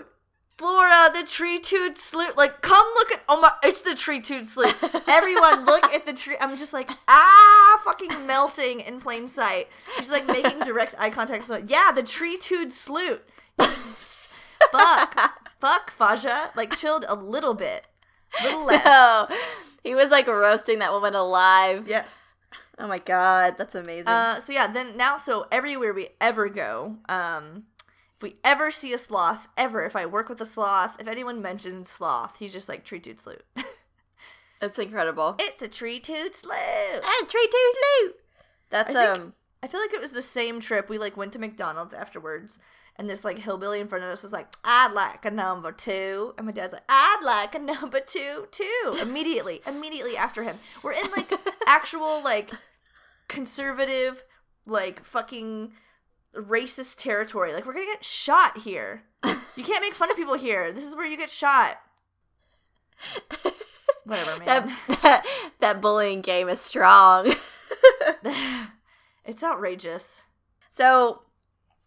Flora, the tree-toed sloot. Like, come look at oh my it's the tree-toed sloot. (laughs) Everyone look at the tree. I'm just like, ah fucking melting in plain sight. She's like making direct eye contact with like, yeah, the tree-toed sloot. (laughs) fuck. Fuck Faja. Like chilled a little bit. little less. no, he was like roasting that woman alive. Yes. Oh my god, that's amazing. Uh, so yeah, then now, so everywhere we ever go, um, if we ever see a sloth, ever, if I work with a sloth, if anyone mentions sloth, he's just like tree toot sloot. it's (laughs) incredible. it's a tree toot sloot. and tree toot sloot. That's I think- um. I feel like it was the same trip. We like went to McDonald's afterwards, and this like hillbilly in front of us was like, "I'd like a number two. and my dad's like, "I'd like a number two too." Immediately, (laughs) immediately after him, we're in like actual like conservative, like fucking racist territory. Like we're gonna get shot here. You can't make fun of people here. This is where you get shot. Whatever, (laughs) man. That, (laughs) that that bullying game is strong. it's outrageous. so,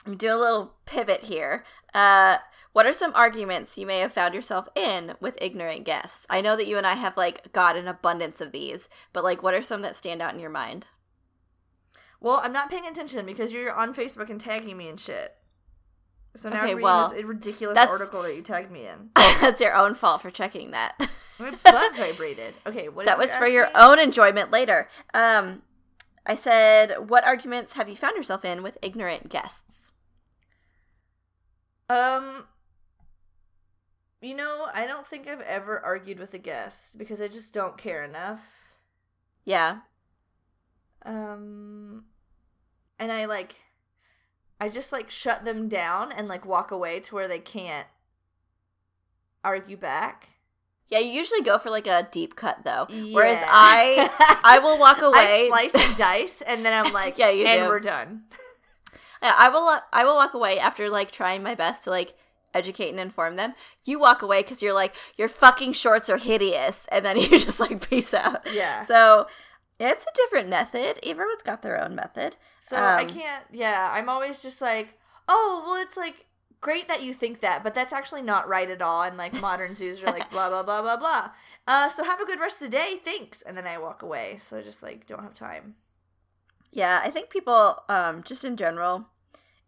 do a little pivot here. Uh, what are some arguments you may have found yourself in with ignorant guests? I know that you and I have like got an abundance of these, but like, what are some that stand out in your mind? Well, I'm not paying attention because you're on Facebook and tagging me and shit. So now Okay, I'm reading well, this ridiculous article that you tagged me in. (laughs) That's your own fault for checking that. (laughs) My butt vibrated. Okay, what? that was for your me? own enjoyment later. Um, I said, what arguments have you found yourself in with ignorant guests? Um, you know, I don't think I've ever argued with a guest because I just don't care enough. Yeah. Um, and I like, I just like shut them down and like walk away to where they can't argue back. Yeah, you usually go for like a deep cut though. Whereas I (laughs) I will walk away. I slice and (laughs) dice, and then I'm like, Yeah, you and do. we're done. Yeah, I will I will walk away after like trying my best to like educate and inform them. You walk away because you're like, your fucking shorts are hideous. And then (laughs) you just like, peace out. Yeah. So it's a different method. Everyone's got their own method. So I Um, can't. Yeah, I'm always just like, oh, well, it's like great that you think that, but that's actually not right at all. And like modern zoos are like blah blah blah blah blah. Uh, so have a good rest of the day. Thanks, and then I walk away. So just like don't have time. Yeah, I think people, um, just in general,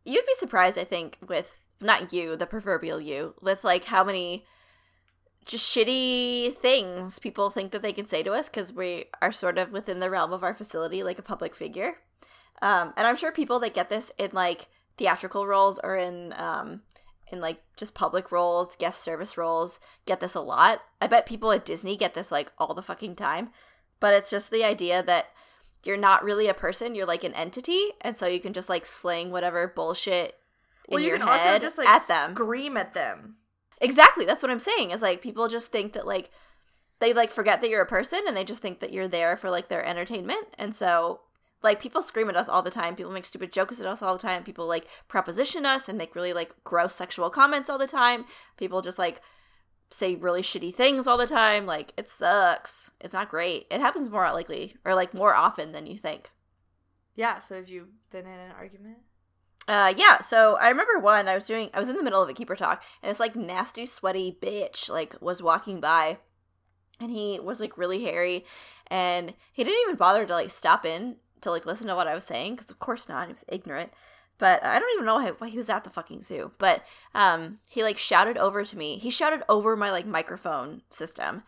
you'd be surprised, I think, with not you, the proverbial you, with like how many just shitty things people think that they can say to us because we are sort of within the realm of our facility, like a public figure. Um, and I'm sure people that get this in like theatrical roles or in um, in like just public roles, guest service roles, get this a lot. I bet people at Disney get this like all the fucking time. But it's just the idea that you're not really a person, you're like an entity, and so you can just like sling whatever bullshit in well, you your can head also just like at them. scream at them. Exactly. That's what I'm saying. Is like people just think that like they like forget that you're a person and they just think that you're there for like their entertainment. And so like people scream at us all the time. People make stupid jokes at us all the time. People like preposition us and make really like gross sexual comments all the time. People just like say really shitty things all the time. Like it sucks. It's not great. It happens more likely or like more often than you think. Yeah. So have you been in an argument? Uh, yeah. So I remember one. I was doing. I was in the middle of a keeper talk, and this like nasty, sweaty bitch like was walking by, and he was like really hairy, and he didn't even bother to like stop in to like listen to what I was saying because of course not. He was ignorant. But I don't even know why, he was at the fucking zoo. But um, he like shouted over to me. He shouted over my like microphone system.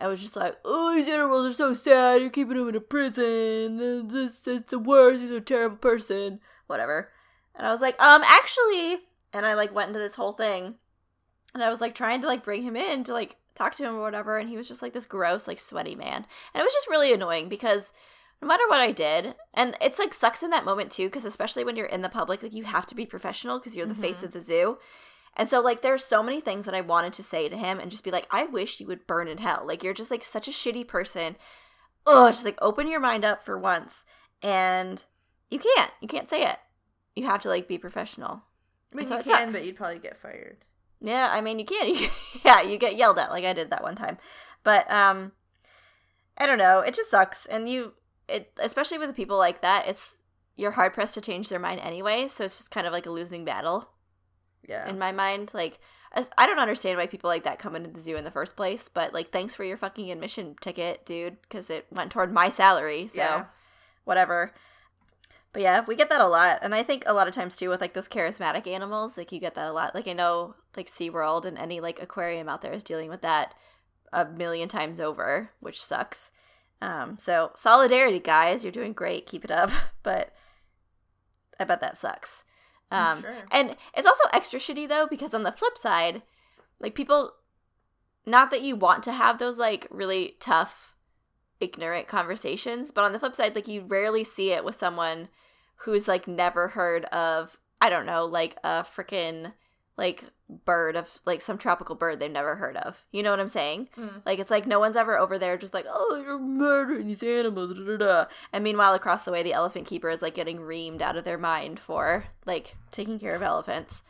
I was just like, "Oh, these animals are so sad. You're keeping them in a prison. This, this, the worst. He's a terrible person. Whatever." And I was like, um, actually, and I like went into this whole thing, and I was like trying to like bring him in to like talk to him or whatever, and he was just like this gross, like sweaty man, and it was just really annoying because no matter what I did, and it's like sucks in that moment too, because especially when you're in the public, like you have to be professional because you're the face Mhm. of the zoo. And so, like, there's so many things that I wanted to say to him and just be like, I wish you would burn in hell. Like, you're just like such a shitty person. Oh, just like open your mind up for once. And you can't. You can't say it. You have to like be professional. I mean, So you can, sucks. but you'd probably get fired. Yeah, I mean you can. (laughs) You, yeah, you get yelled at like I did that one time. But um I don't know, it just sucks and you it especially with people like that, it's you're hard pressed to change their mind anyway, so it's just kind of like a losing battle Yeah. in my mind. Like I don't understand why people like that come into the zoo in the first place, but like thanks for your fucking admission ticket, dude, cuz it went toward my salary. So Yeah. whatever. But yeah, we get that a lot. And I think a lot of times too with like those charismatic animals, like you get that a lot. Like I know like SeaWorld and any like aquarium out there is dealing with that a million times over, which sucks. Um, so solidarity guys, you're doing great, keep it up. (laughs) But I bet that sucks. Um sure. and it's also extra shitty though because on the flip side, like people not that you want to have those like really tough ignorant conversations, but on the flip side like you rarely see it with someone who's like never heard of I don't know, like a freaking like bird of like some tropical bird they've never heard of. You know what I'm saying? Mm. Like it's like no one's ever over there just like, oh, you're murdering these animals, da, da, da. and meanwhile across the way the elephant keeper is like getting reamed out of their mind for like taking care of elephants.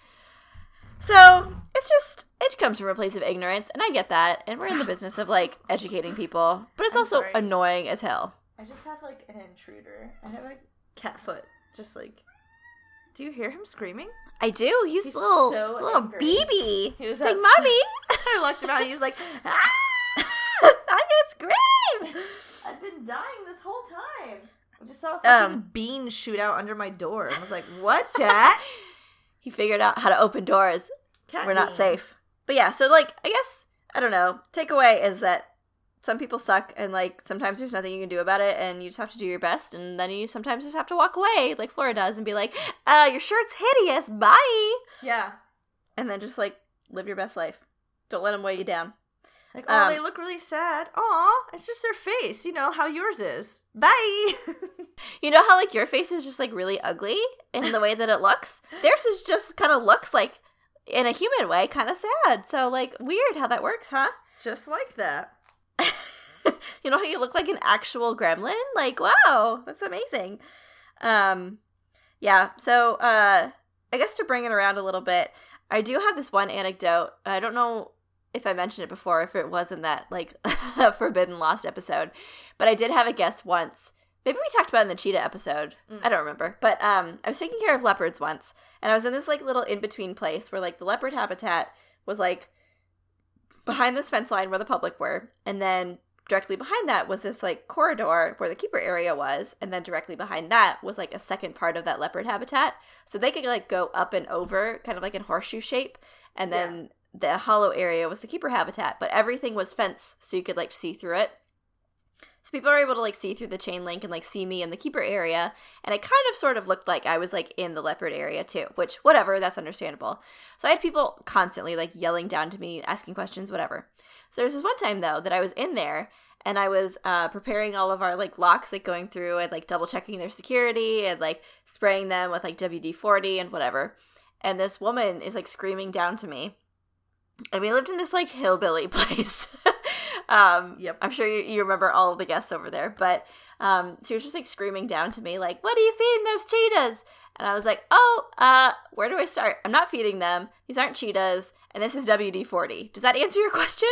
So it's just it comes from a place of ignorance, and I get that, and we're in the business of like (laughs) educating people, but it's I'm also sorry. annoying as hell. I just have like an intruder. I have a cat foot. Just like. Do you hear him screaming? I do. He's, He's little so little angry. BB. (laughs) He was like, outside. mommy, I looked around. and He was (laughs) like, ah! (laughs) I can scream. I've been dying this whole time. I just saw a fucking Um, bean shoot out under my door I was like, "What, Dad? He figured out how to open doors. Cat we're not bean." safe. But yeah, so like I guess I don't know. Takeaway is that some people suck and like sometimes there's nothing you can do about it and you just have to do your best and then you sometimes just have to walk away like Flora does and be like, uh, your shirt's hideous, bye Yeah, and then just like live your best life. Don't let them weigh you down. like oh, Um, they look really sad. Aw, it's just their face. You know how yours is. Bye. (laughs) You know how like your face is just like really ugly in the way that it looks? Theirs is just kind of looks like in a human way kind of sad. So like weird how that works, huh? just like that. (laughs) you know how you look like an actual gremlin? Like, wow, that's amazing. Um yeah, so uh I guess to bring it around a little bit, I do have this one anecdote. I don't know if I mentioned it before, if it was in that like (laughs) Forbidden Lost episode, but I did have a guest once. Maybe we talked about it in the cheetah episode. Mm. I don't remember. But um, I was taking care of leopards once, and I was in this like little in between place where like the leopard habitat was like behind this fence line where the public were, and then directly behind that was this like corridor where the keeper area was, and then directly behind that was like a second part of that leopard habitat. So they could like go up and over, kind of like in horseshoe shape, and then the hollow area was the keeper habitat, but everything was fence, so you could like see through it. So people are able to like see through the chain link and like see me in the keeper area, and it kind of sort of looked like I was like in the leopard area too, which whatever, that's understandable. So I had people constantly like yelling down to me, asking questions, whatever. So there was this one time though that I was in there and I was uh, preparing all of our like locks, like going through and like double checking their security and like spraying them with like WD forty and whatever. And this woman is like screaming down to me. And we lived in this like hillbilly (laughs) place. Um, Yep. I'm sure you, you remember all of the guests over there, but um, she was just like screaming down to me, like, "What are you feeding those cheetahs?" And I was like, "Oh, uh, where do I start? I'm not feeding them. These aren't cheetahs, and this is WD forty. Does that answer your (laughs) question?"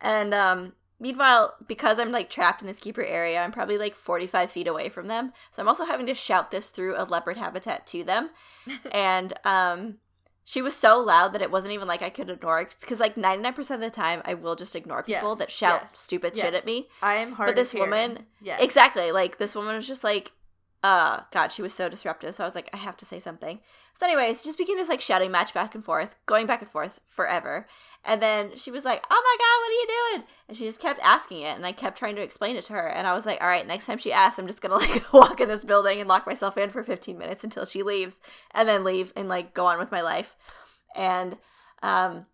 And um, meanwhile, because I'm like trapped in this keeper area, I'm probably like 45 feet away from them, so I'm also having to shout this through a leopard habitat to them, (laughs) and um. She was so loud that it wasn't even like I could ignore it because like 99% of the time I will just ignore people Yes, that shout yes, stupid shit at me. I am hard. But this hearing. woman- yeah, Exactly. Like this woman was just like, uh, God, she was so disruptive. So I was like, I have to say something. So, anyways, just became this like shouting match back and forth, going back and forth forever. And then she was like, Oh my God, what are you doing? And she just kept asking it. And I kept trying to explain it to her. And I was like, All right, next time she asks, I'm just to (laughs) like walk in this building and lock myself in for 15 minutes until she leaves and then leave and like go on with my life. And, um,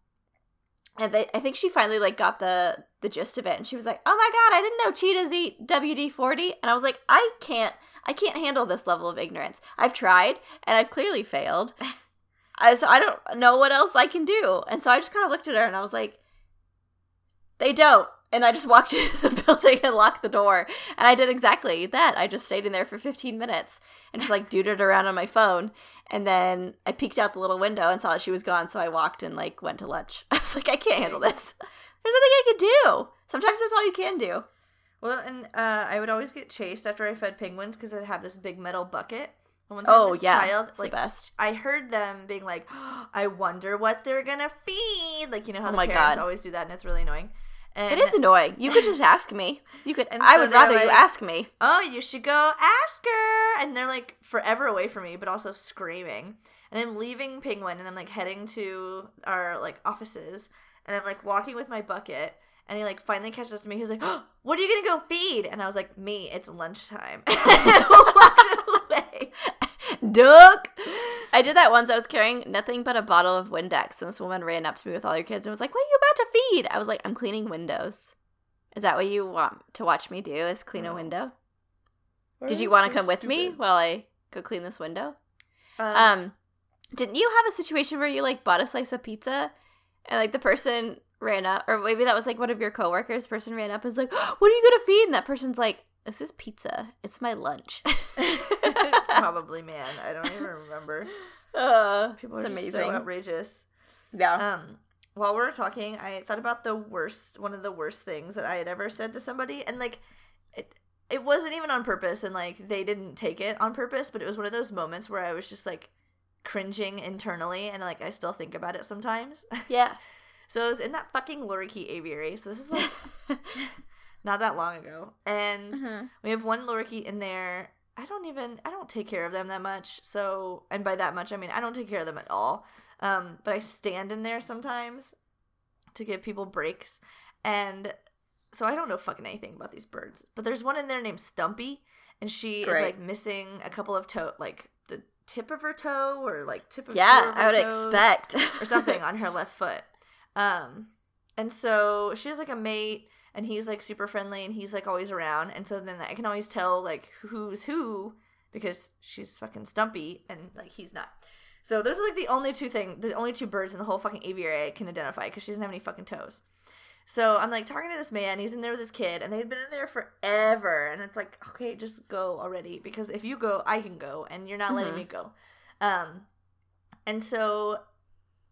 and they, I think she finally like got the the gist of it, and she was like, "Oh my god, I didn't know cheetahs eat WD forty." And I was like, "I can't, I can't handle this level of ignorance. I've tried, and I've clearly failed. (laughs) I, so I don't know what else I can do." And so I just kind of looked at her, and I was like, "They don't." And I just walked (laughs) into the building and locked the door. And I did exactly that. I just stayed in there for 15 minutes and just like duded around on my phone. And then I peeked out the little window and saw that she was gone. So I walked and like went to lunch. (laughs) I was like, I can't handle this. There's nothing I could do. Sometimes that's all you can do. Well, and uh, I would always get chased after I fed penguins because I'd have this big metal bucket. And one time, Oh, this yeah. child, It's like, the best. I heard them being like, (gasps) "I wonder what they're gonna feed." Like you know how Oh the my parents God. always do that, and it's really annoying. And, It is annoying. You could just ask me. You could. I so would rather you ask me. oh, you should go ask her. And they're like forever away from me, but also screaming. And I'm leaving Penguin and I'm like heading to our like offices. And I'm like walking with my bucket. And he like finally catches up to me. He's like, oh, "What are you gonna go feed?" And I was like, "Me, it's lunchtime." (laughs) and walked away. (laughs) Duck. I did that once. I was carrying nothing but a bottle of Windex, and this woman ran up to me with all her kids and was like, "What are you about to feed?" I was like, "I'm cleaning windows." Is that what you want to watch me do? Is clean a window? Did you want to come with me while I go clean this window? Um, Um, didn't you have a situation where you like bought a slice of pizza and like the person ran up, or maybe that was like one of your coworkers? Person ran up and was like, (gasps) "What are you gonna feed?" And that person's like, "This is pizza. It's my lunch." (laughs) probably, man. I don't even remember. (laughs) uh, People it's are just amazing. so outrageous. yeah. Um, while we were talking, I thought about the worst, one of the worst things that I had ever said to somebody, and like, it, it wasn't even on purpose, and like they didn't take it on purpose, but it was one of those moments where I was just like cringing internally, and like I still think about it sometimes. yeah. (laughs) so I was in that fucking lorikeet aviary. So this is like not that long ago, and Mm-hmm. we have one lorikeet in there. I don't even I don't take care of them that much. So and by that much I mean I don't take care of them at all. Um, but I stand in there sometimes to give people breaks. And so I don't know fucking anything about these birds. But there's one in there named Stumpy and she Great. is like missing a couple of toe like the tip of her toe or like tip of Yeah, I would expect or something on her left foot. Um, and so she has like a mate, and he's like super friendly, and he's like always around, and so then I can always tell like who's who because she's fucking stumpy and like he's not. So those are like the only two thing, the only two birds in the whole fucking aviary I can identify because she doesn't have any fucking toes. So I'm like talking to this man. He's in there with his kid, and they'd been in there forever. And it's like, okay, just go already because if you go, I can go, and you're not letting Mhm. me go. Um, and so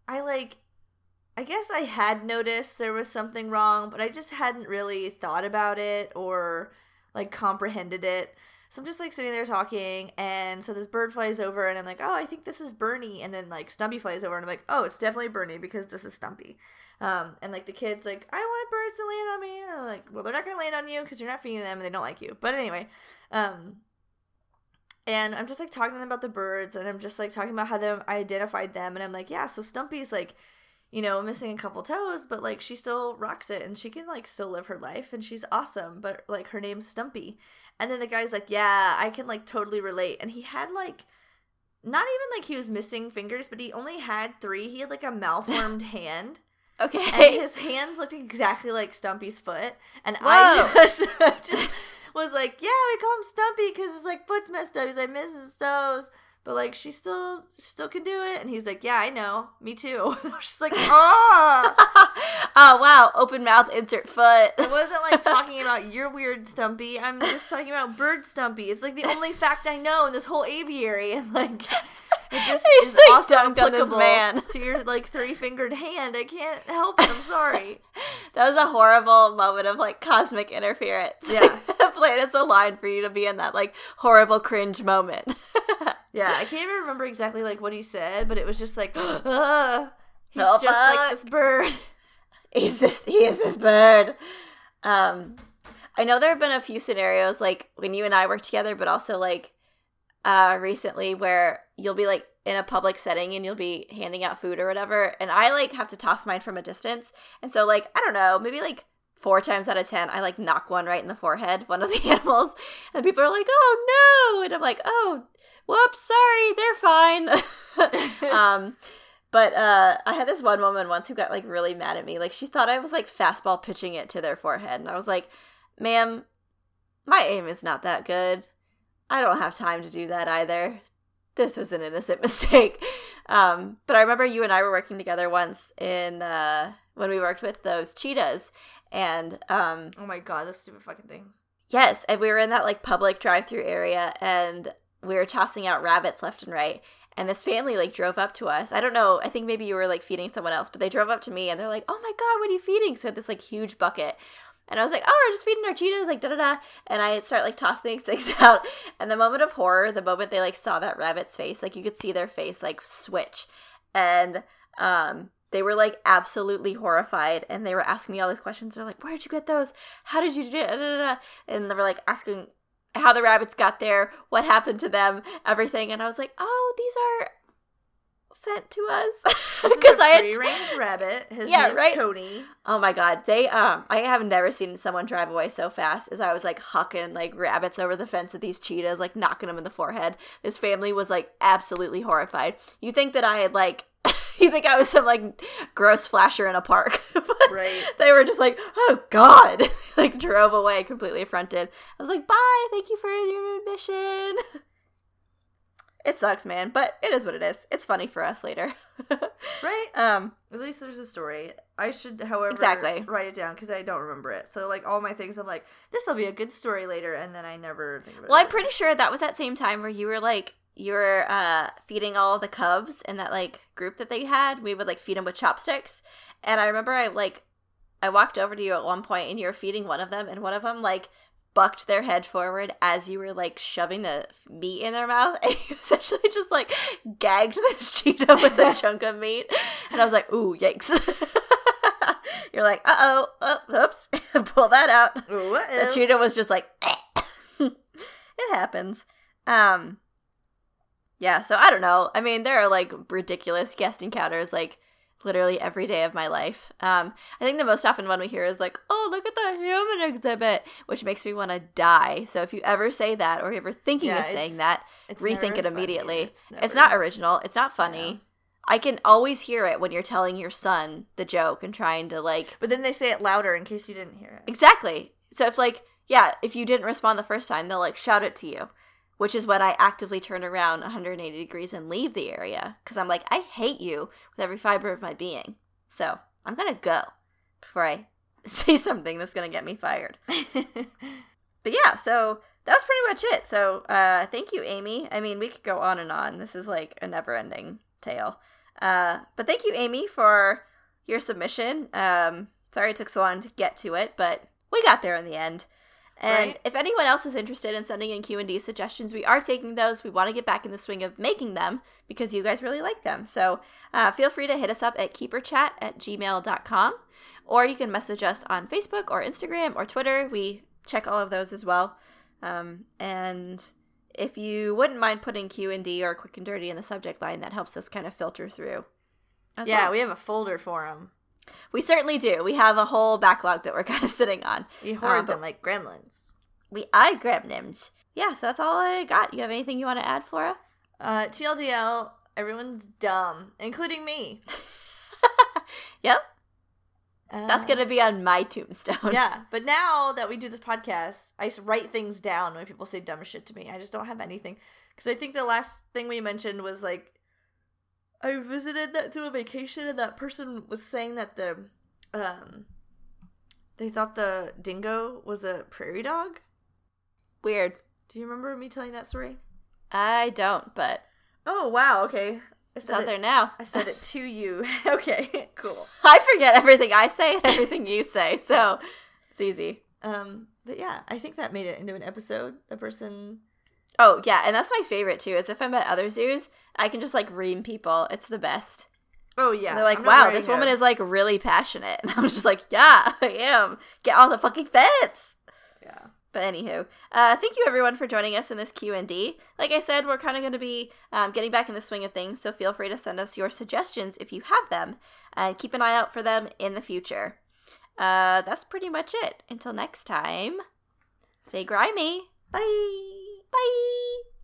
I like I guess I had noticed there was something wrong, but I just hadn't really thought about it or like comprehended it. So I'm just like sitting there talking, and so this bird flies over, and I'm like, oh, I think this is Bernie. And then like Stumpy flies over, and I'm like, oh, it's definitely Bernie because this is Stumpy. Um, and like the kid's like, I want birds to land on me. And I'm like, well, they're not gonna land on you because you're not feeding them, and they don't like you. But anyway, um, and I'm just like talking to them about the birds, and I'm just like talking about how them I identified them, and I'm like, yeah, so Stumpy's like you know, missing a couple toes, but like she still rocks it and she can like still live her life and she's awesome, but like her name's Stumpy. And then the guy's like, "Yeah, I can like totally relate." And he had like not even like he was missing fingers, but he only had 3. He had like a malformed (laughs) hand. Okay. And his hand looked exactly like Stumpy's foot. And Whoa. I (laughs) just, just was like, "Yeah, we call him Stumpy cuz his like foot's messed up. He's like missing his toes." But like she still still can do it. And he's like yeah i know. Me too. (laughs) She's like (laughs) oh (laughs) oh wow. Open mouth insert foot. It wasn't like talking about your weird stumpy. I'm just talking about bird stumpy. It's like the only fact i know in this whole aviary. And like it just (laughs) is like also applicable man. (laughs) to your like three fingered hand i can't help it i'm sorry (laughs) that was a horrible moment of like cosmic interference yeah the planet's aligned for you to be in that like horrible cringe moment yeah, I can't even remember exactly like what he said, but it was just like, (gasps) uh, he's oh, just fuck. like this bird. He's this. He is this bird. Um, I know there have been a few scenarios like when you and I work together, but also like uh recently where you'll be like in a public setting and you'll be handing out food or whatever, and I like have to toss mine from a distance, and so like I don't know, maybe like four times out of ten, I like knock one right in the forehead, one of the (laughs) animals, and people are like, "Oh no!" and I'm like, "Oh, whoops, sorry, they're fine." (laughs) (laughs) um, but uh, I had this one woman once who got like really mad at me. Like she thought I was like fastball pitching it to their forehead, and I was like, "Ma'am, my aim is not that good. I don't have time to do that either." This was an innocent (laughs) mistake. Um, but I remember you and I were working together once in uh, when we worked with those cheetahs, and um oh my god those stupid fucking things. Yes and we were in that like public drive-through area and we were tossing out rabbits left and right. And this family like drove up to us. I don't know i think maybe you were like feeding someone else but they drove up to me and they're like oh my god what are you feeding? So this like huge bucket and I was like, oh, we're just feeding our cheetahs, like da da da. And I start like tossing (laughs) things out. And the moment of horror, the moment they like saw that rabbit's face, like you could see their face like switch. And um they were like absolutely horrified and they were asking me all these questions. They're like, Where'd you get those? How did you do it? And they were like asking how the rabbits got there, what happened to them, everything. And I was like, Oh, these are sent to us (laughs) because I had free range (laughs) rabbit. His yeah, right. Tony. Oh my god, they um, I have never seen someone drive away so fast as I was like hucking like rabbits over the fence at these cheetahs, like knocking them in the forehead. This family was like absolutely horrified. You think that I had like (laughs) you think I was some like gross flasher in a park. right. They were just like, oh God. like drove away completely affronted. I was like, bye, thank you for your admission. It sucks, man, but it is what it is. It's funny for us later. (laughs) right? Um at least there's a story. I should however exactly. write it down because I don't remember it. So like all my things I'm like, this will be a good story later and then I never think of it. Well, I'm pretty sure that was that same time where you were like you were uh, feeding all the cubs in that like group that they had. We would like feed them with chopsticks, and I remember I like I walked over to you at one point and you were feeding one of them, and one of them like bucked their head forward as you were like shoving the meat in their mouth, (laughs) and you essentially just like gagged this (laughs) cheetah with a (laughs) chunk of meat, and I was like, ooh, yikes. You're like, uh oh, oh, oops, pull that out. Uh-oh. The cheetah was just like, it happens. Um, yeah, so I don't know. I mean, there are like ridiculous guest encounters like literally every day of my life. Um, I think the most often one we hear is like, "Oh, look at the human exhibit," which makes me want to die. So if you ever say that or ever thinking yeah, of saying that, rethink it immediately. It's, it's, not original. It's not funny. Yeah. I can always hear it when you're telling your son the joke and trying to like. But then they say it louder in case you didn't hear it. Exactly. So if like, yeah, if you didn't respond the first time, they'll like shout it to you which is when I actively turn around 180 degrees and leave the area because I'm like, I hate you with every fiber of my being. So I'm going to go before I (laughs) say something that's going to get me fired. (laughs) but yeah, so that was pretty much it. So uh, thank you, Amy. I mean, we could go on and on. This is like a never ending tale. Uh, but thank you, Amy, for your submission. Um, sorry it took so long to get to it, but we got there in the end. And Right. if anyone else is interested in sending in Q and D suggestions, we are taking those. We want to get back in the swing of making them because you guys really like them. So uh, feel free to hit us up at keeperchat at gmail.com or you can message us on Facebook or Instagram or Twitter. We check all of those as well. Um, and if you wouldn't mind putting Q and D or quick and dirty in the subject line, that helps us kind of filter through. yeah, well. we have a folder for them. We certainly do. We have a whole backlog that we're (laughs) kind of sitting on. We hoard but- them like gremlins. We I grab names. Yeah, so that's all I got. You have anything you want to add, Flora? Uh, TLDL, everyone's dumb, including me. (laughs) Yep, Uh, that's gonna be on my tombstone. yeah, (laughs) but now that we do this podcast, I s- write things down when people say dumb shit to me. I just don't have anything because I think the last thing we mentioned was like I visited that to a vacation and that person was saying that the um they thought the dingo was a prairie dog. Weird. Do you remember me telling that story? I don't, but Oh wow, okay. I it's out it, there now. I said it to (laughs) you. (laughs) okay, (laughs) cool. I forget everything I say and everything you say, so it's easy. Um, but yeah, I think that made it into an episode. The person Oh yeah, and that's my favorite too. Is if I'm at other zoos, I can just like ream people. It's the best. Oh yeah. They're like, "Wow, this woman is like really passionate," (laughs) and I'm just like, "Yeah, I am. Get on the fucking fence." Yeah. But anywho, uh, thank you everyone for joining us in this Q and D. Like I said, we're kind of going to be um, getting back in the swing of things, so feel free to send us your suggestions if you have them, and keep an eye out for them in the future. Uh, that's pretty much it. Until next time, stay grimy. Bye. 拜。